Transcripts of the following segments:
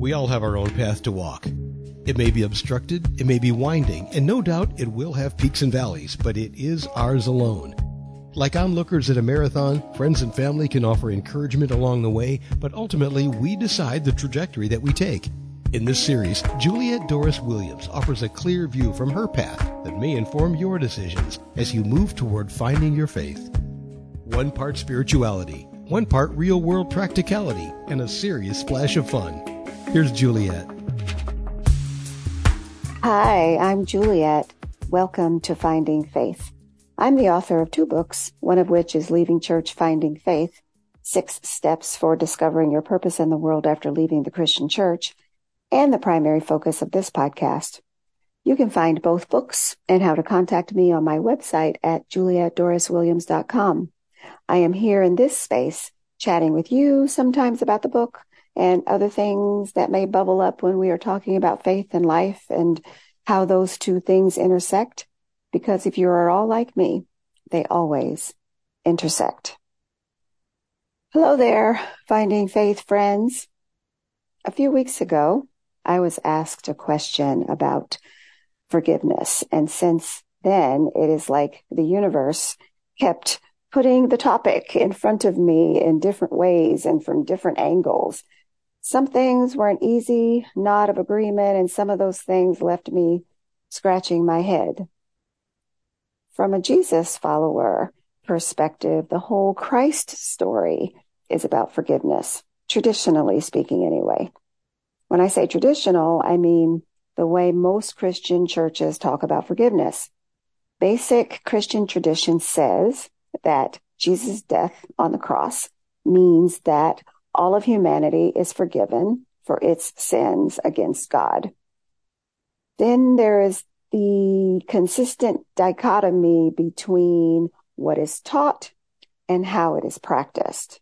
We all have our own path to walk. It may be obstructed, it may be winding, and no doubt it will have peaks and valleys, but it is ours alone. Like onlookers at a marathon, friends and family can offer encouragement along the way, but ultimately we decide the trajectory that we take. In this series, Juliet Dorris Williams offers a clear view from her path that may inform your decisions as you move toward finding your faith. One part spirituality, one part real world practicality, and a serious splash of fun. Here's Juliet. Hi, I'm Juliet. Welcome to Finding Faith. I'm the author of two books, one of which is Leaving Church Finding Faith Six Steps for Discovering Your Purpose in the World After Leaving the Christian Church, and the primary focus of this podcast. You can find both books and how to contact me on my website at julietdorriswilliams.com. I am here in this space chatting with you sometimes about the book and other things that may bubble up when we are talking about faith and life and how those two things intersect because if you are all like me, they always intersect. Hello there, Finding Faith friends. A few weeks ago, I was asked a question about forgiveness. And since then, it is like the universe kept putting the topic in front of me in different ways and from different angles. Some things weren't easy, not of agreement, and some of those things left me scratching my head from a Jesus follower perspective, the whole Christ story is about forgiveness, traditionally speaking, anyway. When I say traditional, I mean the way most Christian churches talk about forgiveness. Basic Christian tradition says that Jesus' death on the cross means that all of humanity is forgiven for its sins against God. Then there is the consistent dichotomy between what is taught and how it is practiced.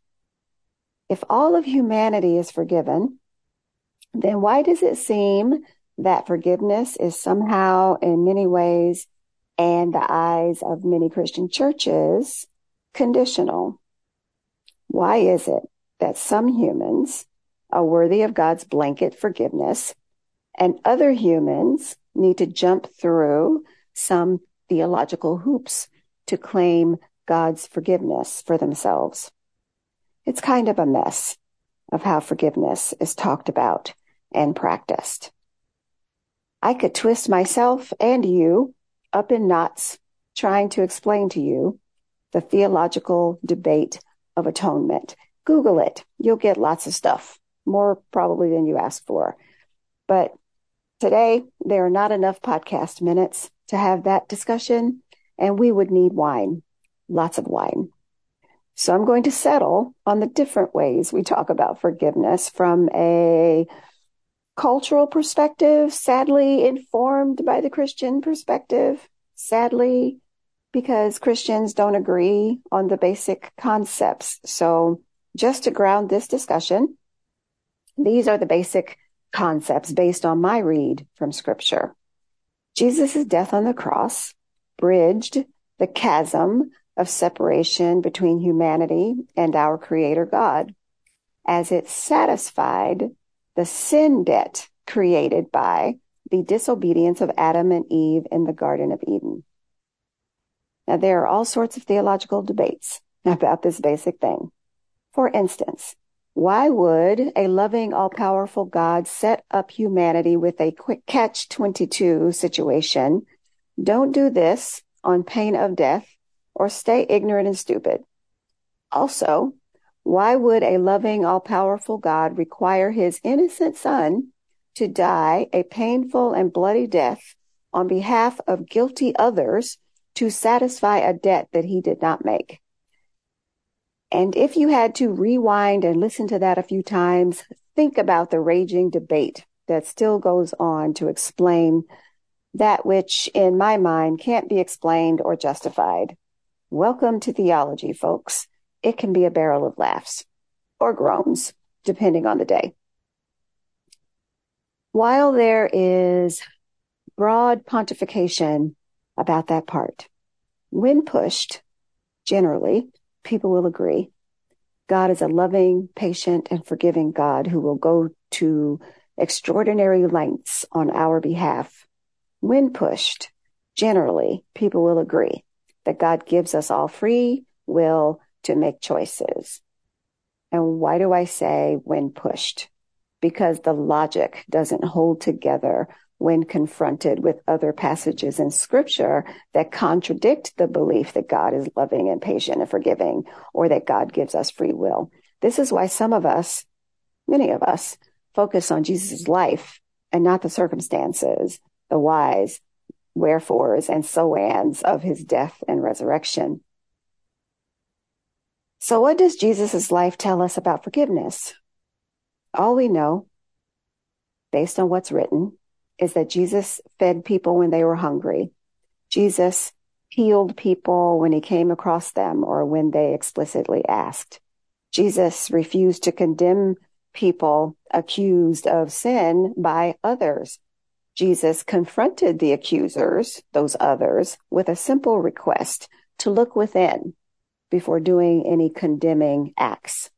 If all of humanity is forgiven, then why does it seem that forgiveness is somehow in many ways and the eyes of many Christian churches conditional? Why is it that some humans are worthy of God's blanket forgiveness and other humans need to jump through some theological hoops to claim God's forgiveness for themselves. It's kind of a mess of how forgiveness is talked about and practiced. I could twist myself and you up in knots trying to explain to you the theological debate of atonement. Google it. You'll get lots of stuff, more probably than you asked for. But Today, there are not enough podcast minutes to have that discussion, and we would need wine, lots of wine. So I'm going to settle on the different ways we talk about forgiveness from a cultural perspective, sadly informed by the Christian perspective, sadly because Christians don't agree on the basic concepts. So just to ground this discussion, these are the basic concepts based on my read from scripture. Jesus' death on the cross bridged the chasm of separation between humanity and our creator God as it satisfied the sin debt created by the disobedience of Adam and Eve in the Garden of Eden. Now, there are all sorts of theological debates about this basic thing. For instance, why would a loving, all powerful God set up humanity with a quick catch 22 situation? Don't do this on pain of death or stay ignorant and stupid. Also, why would a loving, all powerful God require his innocent son to die a painful and bloody death on behalf of guilty others to satisfy a debt that he did not make? And if you had to rewind and listen to that a few times, think about the raging debate that still goes on to explain that which, in my mind, can't be explained or justified. Welcome to theology, folks. It can be a barrel of laughs or groans, depending on the day. While there is broad pontification about that part, when pushed, generally, people will agree. God is a loving, patient, and forgiving God who will go to extraordinary lengths on our behalf. When pushed, generally, people will agree that God gives us all free will to make choices. And why do I say when pushed? Because the logic doesn't hold together when confronted with other passages in scripture that contradict the belief that God is loving and patient and forgiving or that God gives us free will. This is why some of us, many of us, focus on Jesus' life and not the circumstances, the whys, wherefores, and so ands of his death and resurrection. So what does Jesus' life tell us about forgiveness? All we know, based on what's written, is that Jesus fed people when they were hungry. Jesus healed people when he came across them or when they explicitly asked. Jesus refused to condemn people accused of sin by others. Jesus confronted the accusers, those others, with a simple request to look within before doing any condemning acts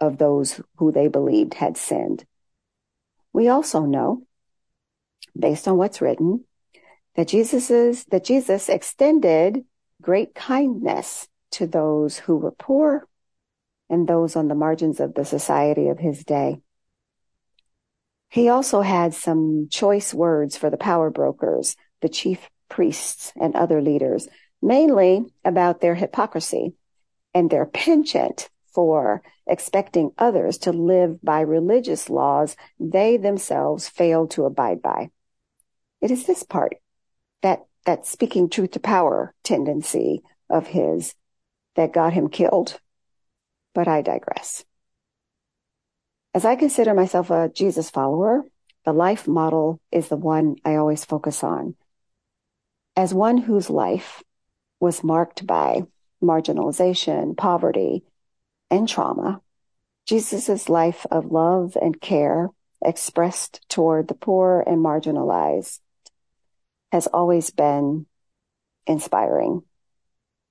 of those who they believed had sinned. We also know based on what's written, that Jesus that Jesus extended great kindness to those who were poor and those on the margins of the society of his day. He also had some choice words for the power brokers, the chief priests and other leaders, mainly about their hypocrisy and their penchant for expecting others to live by religious laws they themselves failed to abide by. It is this part that, that speaking truth to power tendency of his that got him killed. But I digress. As I consider myself a Jesus follower, the life model is the one I always focus on. As one whose life was marked by marginalization, poverty, and trauma, Jesus' life of love and care expressed toward the poor and marginalized has always been inspiring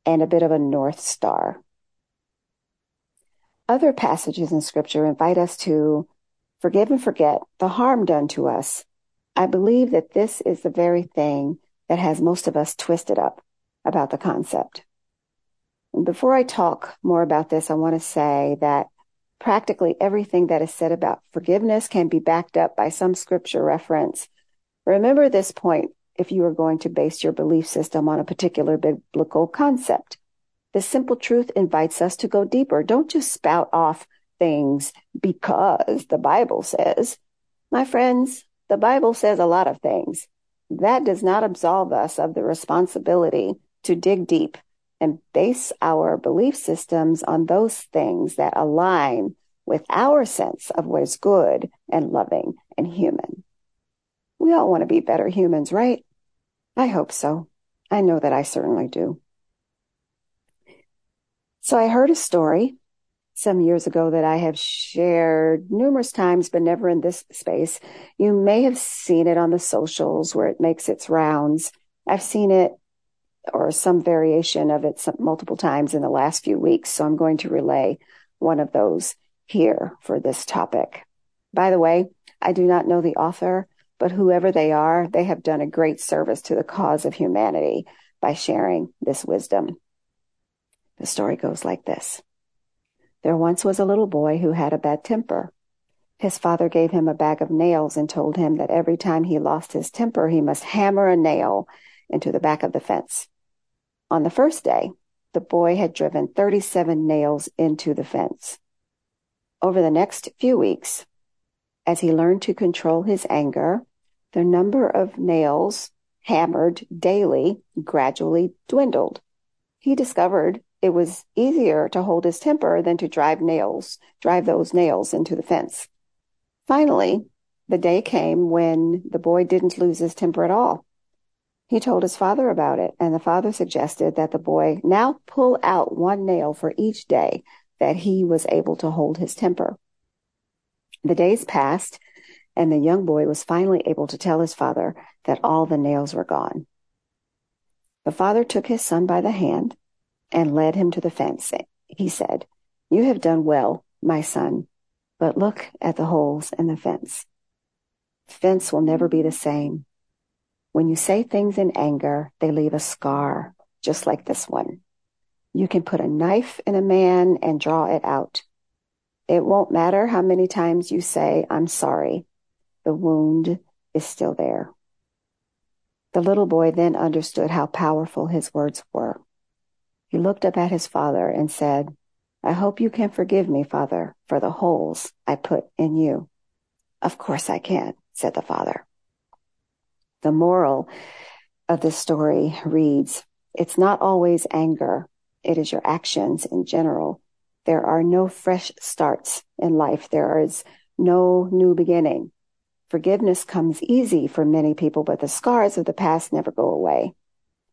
and a bit of a North Star. Other passages in scripture invite us to forgive and forget the harm done to us. I believe that this is the very thing that has most of us twisted up about the concept. And before I talk more about this, I want to say that practically everything that is said about forgiveness can be backed up by some scripture reference. Remember this point if you are going to base your belief system on a particular biblical concept. The simple truth invites us to go deeper. Don't just spout off things because the Bible says. My friends, the Bible says a lot of things. That does not absolve us of the responsibility to dig deep and base our belief systems on those things that align with our sense of what is good and loving and human. We all want to be better humans, right? I hope so. I know that I certainly do. So I heard a story some years ago that I have shared numerous times, but never in this space. You may have seen it on the socials where it makes its rounds. I've seen it or some variation of it multiple times in the last few weeks. So I'm going to relay one of those here for this topic. By the way, I do not know the author but whoever they are, they have done a great service to the cause of humanity by sharing this wisdom. The story goes like this. There once was a little boy who had a bad temper. His father gave him a bag of nails and told him that every time he lost his temper, he must hammer a nail into the back of the fence. On the first day, the boy had driven 37 nails into the fence. Over the next few weeks, as he learned to control his anger the number of nails hammered daily gradually dwindled. He discovered it was easier to hold his temper than to drive nails, drive those nails into the fence. Finally, the day came when the boy didn't lose his temper at all. He told his father about it, and the father suggested that the boy now pull out one nail for each day that he was able to hold his temper. The days passed, and the young boy was finally able to tell his father that all the nails were gone. The father took his son by the hand and led him to the fence. He said, You have done well, my son, but look at the holes in the fence. fence will never be the same. When you say things in anger, they leave a scar, just like this one. You can put a knife in a man and draw it out. It won't matter how many times you say, I'm sorry. The wound is still there. The little boy then understood how powerful his words were. He looked up at his father and said, I hope you can forgive me, father, for the holes I put in you. Of course I can, said the father. The moral of this story reads, it's not always anger. It is your actions in general. There are no fresh starts in life. There is no new beginning. Forgiveness comes easy for many people, but the scars of the past never go away.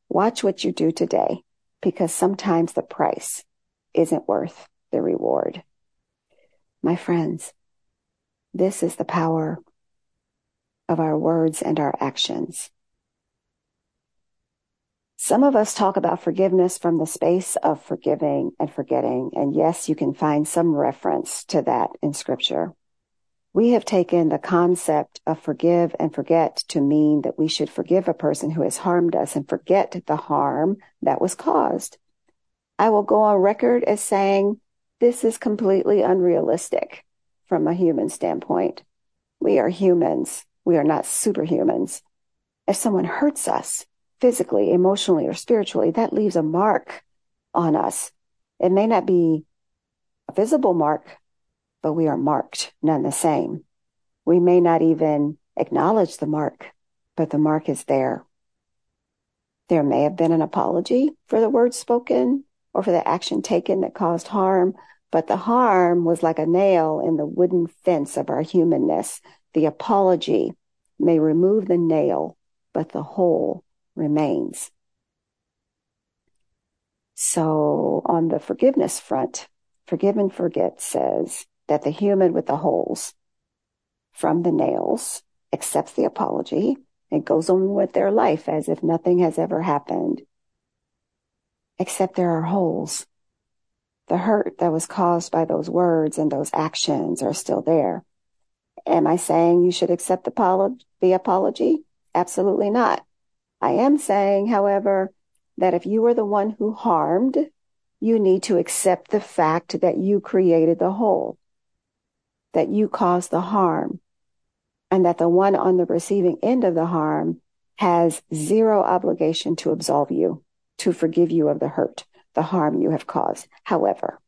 Watch what you do today because sometimes the price isn't worth the reward. My friends, this is the power of our words and our actions. Some of us talk about forgiveness from the space of forgiving and forgetting. And yes, you can find some reference to that in scripture. We have taken the concept of forgive and forget to mean that we should forgive a person who has harmed us and forget the harm that was caused. I will go on record as saying this is completely unrealistic from a human standpoint. We are humans. We are not superhumans. If someone hurts us physically, emotionally, or spiritually, that leaves a mark on us. It may not be a visible mark, but we are marked none the same. We may not even acknowledge the mark, but the mark is there. There may have been an apology for the words spoken or for the action taken that caused harm, but the harm was like a nail in the wooden fence of our humanness. The apology may remove the nail, but the hole remains. So on the forgiveness front, forgive and forget says, that the human with the holes from the nails accepts the apology and goes on with their life as if nothing has ever happened. Except there are holes. The hurt that was caused by those words and those actions are still there. Am I saying you should accept the, apology? Absolutely not. I am saying, however, that if you were the one who harmed, you need to accept the fact that you created the hole that you caused the harm and that the one on the receiving end of the harm has zero obligation to absolve you, to forgive you of the hurt, the harm you have caused. However,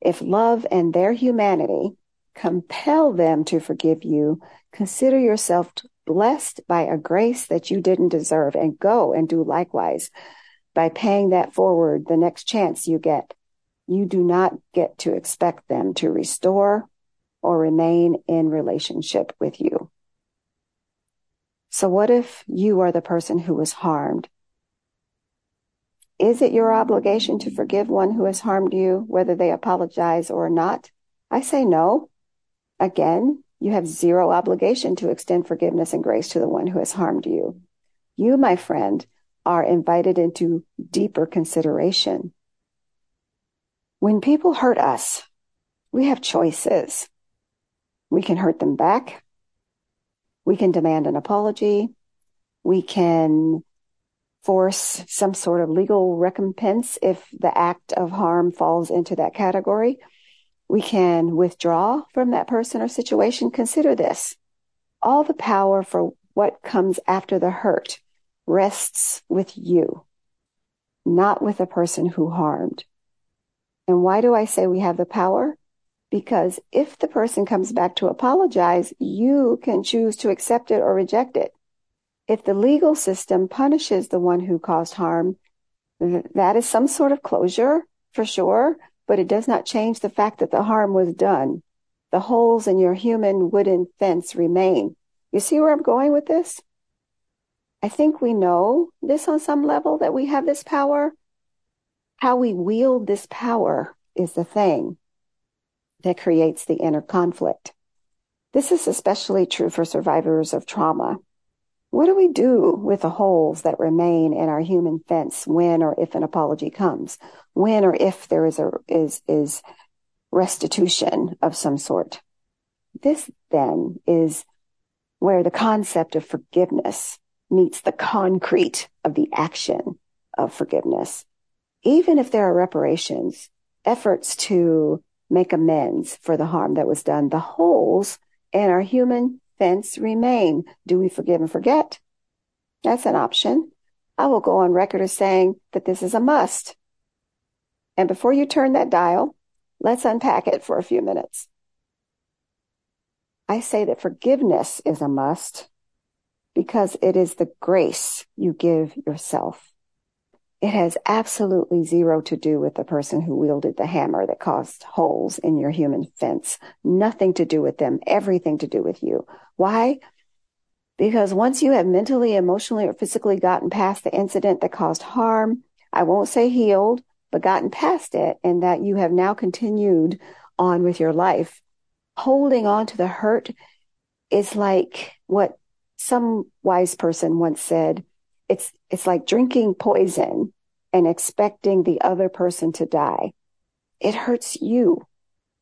if love and their humanity compel them to forgive you, consider yourself blessed by a grace that you didn't deserve and go and do likewise by paying that forward the next chance you get. You do not get to expect them to restore or remain in relationship with you. So what if you are the person who was harmed? Is it your obligation to forgive one who has harmed you, whether they apologize or not? I say no. Again, you have zero obligation to extend forgiveness and grace to the one who has harmed you. You, my friend, are invited into deeper consideration. When people hurt us, we have choices. We can hurt them back. We can demand an apology. We can force some sort of legal recompense if the act of harm falls into that category. We can withdraw from that person or situation. Consider this. All the power for what comes after the hurt rests with you, not with the person who harmed. And why do I say we have the power? Because if the person comes back to apologize, you can choose to accept it or reject it. If the legal system punishes the one who caused harm, that is some sort of closure for sure, but it does not change the fact that the harm was done. The holes in your human wooden fence remain. You see where I'm going with this? I think we know this on some level that we have this power. How we wield this power is the thing that creates the inner conflict. This is especially true for survivors of trauma. What do we do with the holes that remain in our human fence when or if an apology comes? When or if there is a, is, is restitution of some sort? This then is where the concept of forgiveness meets the concrete of the action of forgiveness. Even if there are reparations, efforts to make amends for the harm that was done, the holes in our human fence remain. Do we forgive and forget? That's an option. I will go on record as saying that this is a must. And before you turn that dial, let's unpack it for a few minutes. I say that forgiveness is a must because it is the grace you give yourself. It has absolutely zero to do with the person who wielded the hammer that caused holes in your human fence. Nothing to do with them, everything to do with you. Why? Because once you have mentally, emotionally, or physically gotten past the incident that caused harm, I won't say healed, but gotten past it and that you have now continued on with your life, holding on to the hurt is like what some wise person once said. It's, it's like drinking poison and expecting the other person to die. It hurts you.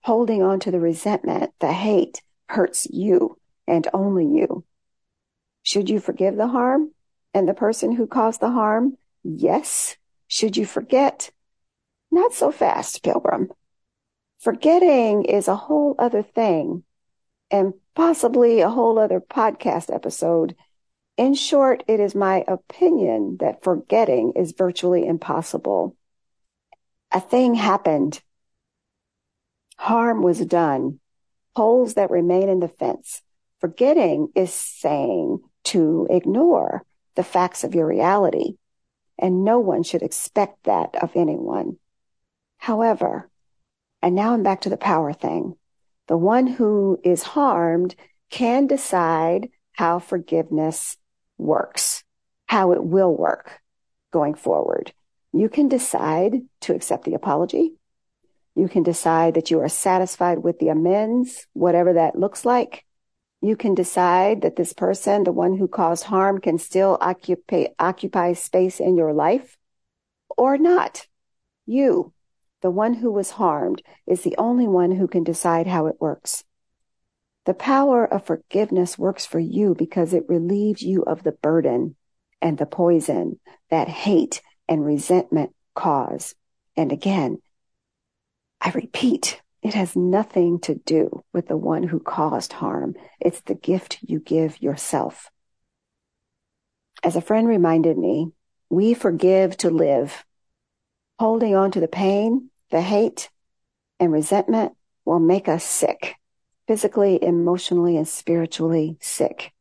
Holding on to the resentment, the hate hurts you and only you. Should you forgive the harm and the person who caused the harm? Yes. Should you forget? Not so fast, Pilgrim. Forgetting is a whole other thing and possibly a whole other podcast episode. In short, it is my opinion that forgetting is virtually impossible. A thing happened. Harm was done. Holes that remain in the fence. Forgetting is saying to ignore the facts of your reality. And no one should expect that of anyone. However, and now I'm back to the power thing. The one who is harmed can decide how forgiveness works, how it will work going forward. You can decide to accept the apology. You can decide that you are satisfied with the amends, whatever that looks like. You can decide that this person, the one who caused harm, can still occupy, occupy space in your life or not. You, the one who was harmed, is the only one who can decide how it works. The power of forgiveness works for you because it relieves you of the burden and the poison that hate and resentment cause. And again, I repeat, it has nothing to do with the one who caused harm. It's the gift you give yourself. As a friend reminded me, we forgive to live. Holding on to the pain, the hate, and resentment will make us sick, physically, emotionally, and spiritually sick.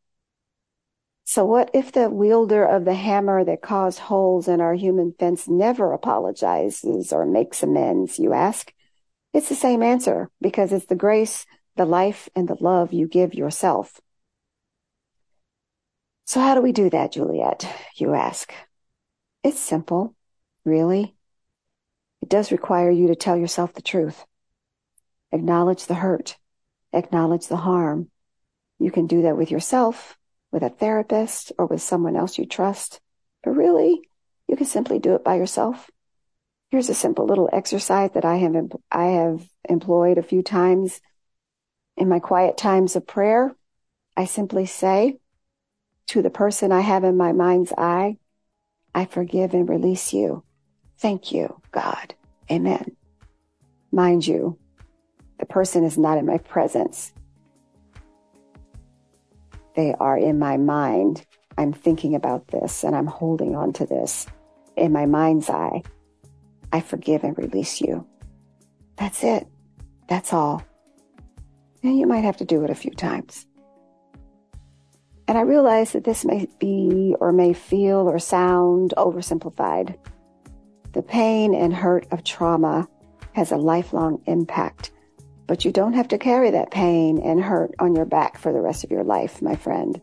So what if the wielder of the hammer that caused holes in our human fence never apologizes or makes amends, you ask? It's the same answer because it's the grace, the life, and the love you give yourself. So how do we do that, Juliet? You ask. It's simple, really. It does require you to tell yourself the truth. Acknowledge the hurt. Acknowledge the harm. You can do that with yourself, with a therapist, or with someone else you trust. But really, you can simply do it by yourself. Here's a simple little exercise that I have, I have employed a few times in my quiet times of prayer. I simply say to the person I have in my mind's eye, I forgive and release you. Thank you, God. Amen. Mind you, the person is not in my presence. They are in my mind. I'm thinking about this and I'm holding on to this in my mind's eye. I forgive and release you. That's it. That's all. And you might have to do it a few times. And I realize that this may be or may feel or sound oversimplified. The pain and hurt of trauma has a lifelong impact, but you don't have to carry that pain and hurt on your back for the rest of your life, my friend.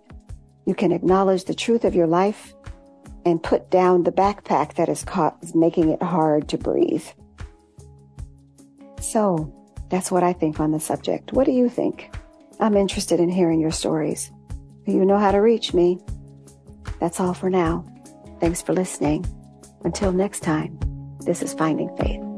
You can acknowledge the truth of your life and put down the backpack that is, caught, making it hard to breathe. So that's what I think on the subject. What do you think? I'm interested in hearing your stories. You know how to reach me. That's all for now. Thanks for listening. Until next time, this is Finding Faith.